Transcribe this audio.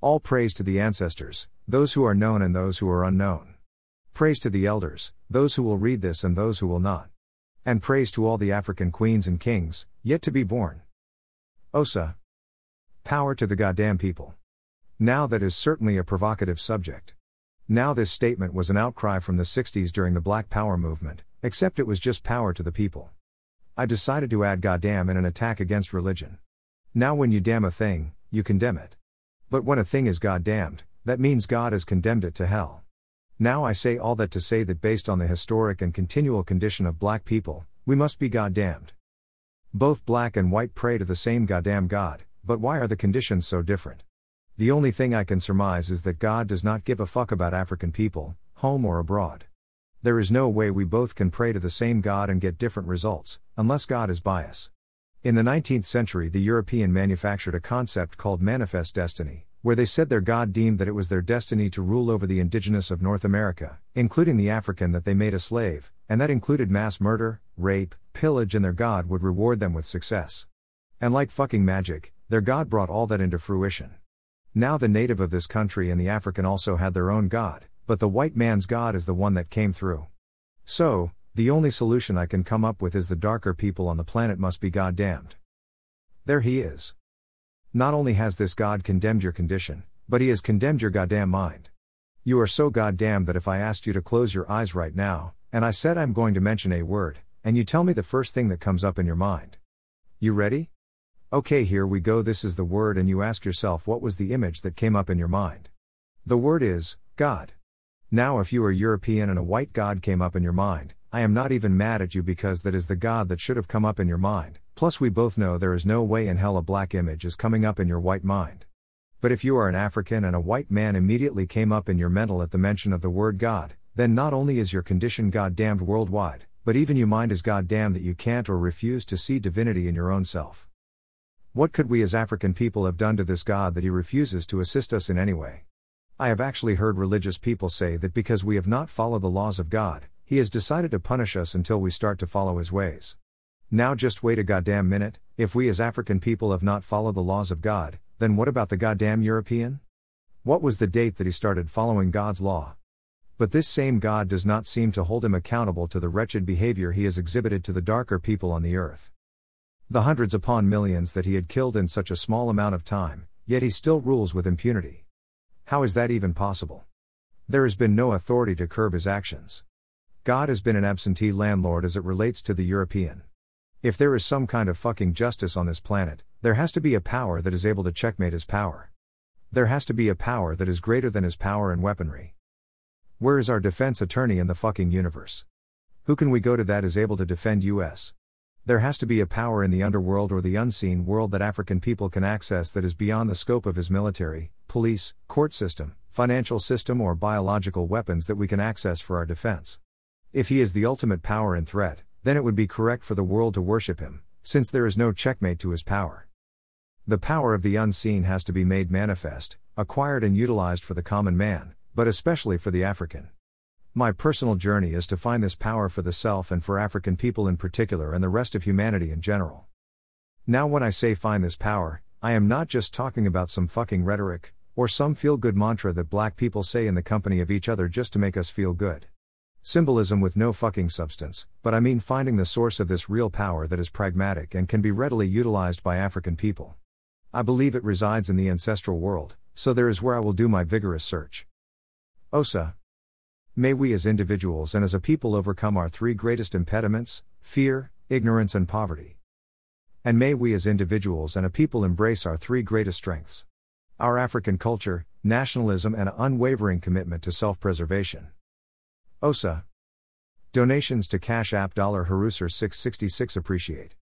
All praise to the ancestors, those who are known and those who are unknown. Praise to the elders, those who will read this and those who will not. And praise to all the African queens and kings, yet to be born. Osa. Power to the goddamn people. Now that is certainly a provocative subject. Now this statement was an outcry from the 60s during the Black Power movement, except it was just power to the people. I decided to add goddamn in an attack against religion. Now when you damn a thing, you condemn it. But when a thing is goddamned, that means God has condemned it to hell. Now I say all that to say that based on the historic and continual condition of black people, we must be goddamned. Both black and white pray to the same goddamn God, but why are the conditions so different? The only thing I can surmise is that God does not give a fuck about African people, home or abroad. There is no way we both can pray to the same God and get different results, unless God is bias. In the 19th century, the European manufactured a concept called manifest destiny, where they said their God deemed that it was their destiny to rule over the indigenous of North America, including the African that they made a slave, and that included mass murder, rape, pillage, and their God would reward them with success. And like fucking magic, their God brought all that into fruition. Now the native of this country and the African also had their own God, but the white man's God is the one that came through. So, the only solution I can come up with is the darker people on the planet must be goddamned. There he is. Not only has this God condemned your condition, but he has condemned your goddamn mind. You are so goddamn that if I asked you to close your eyes right now, and I said I'm going to mention a word, and you tell me the first thing that comes up in your mind. You ready? Okay, here we go. This is the word, and you ask yourself what was the image that came up in your mind. The word is God. Now, if you are European and a white God came up in your mind, I am not even mad at you because that is the God that should have come up in your mind, plus, we both know there is no way in hell a black image is coming up in your white mind. But if you are an African and a white man immediately came up in your mental at the mention of the word God, then not only is your condition goddamned worldwide, but even your mind is goddamned that you can't or refuse to see divinity in your own self. What could we as African people have done to this God that he refuses to assist us in any way? I have actually heard religious people say that because we have not followed the laws of God, he has decided to punish us until we start to follow his ways. Now just wait a goddamn minute, if we as African people have not followed the laws of God, then what about the goddamn European? What was the date that he started following God's law? But this same God does not seem to hold him accountable to the wretched behavior he has exhibited to the darker people on the earth. The hundreds upon millions that he had killed in such a small amount of time, yet he still rules with impunity. How is that even possible? There has been no authority to curb his actions. God has been an absentee landlord as it relates to the European. If there is some kind of fucking justice on this planet, there has to be a power that is able to checkmate his power. There has to be a power that is greater than his power and weaponry. Where is our defense attorney in the fucking universe? Who can we go to that is able to defend US? There has to be a power in the underworld or the unseen world that African people can access that is beyond the scope of his military, police, court system, financial system, or biological weapons that we can access for our defense. If he is the ultimate power and threat, then it would be correct for the world to worship him, since there is no checkmate to his power. The power of the unseen has to be made manifest, acquired, and utilized for the common man, but especially for the African. My personal journey is to find this power for the self and for African people in particular and the rest of humanity in general. Now, when I say find this power, I am not just talking about some fucking rhetoric, or some feel good mantra that black people say in the company of each other just to make us feel good. Symbolism with no fucking substance, but I mean finding the source of this real power that is pragmatic and can be readily utilized by African people. I believe it resides in the ancestral world, so there is where I will do my vigorous search. Osa. May we as individuals and as a people overcome our three greatest impediments fear, ignorance, and poverty. And may we as individuals and a people embrace our three greatest strengths our African culture, nationalism, and an unwavering commitment to self preservation. OSA. Donations to Cash App Dollar Haruser 666 appreciate.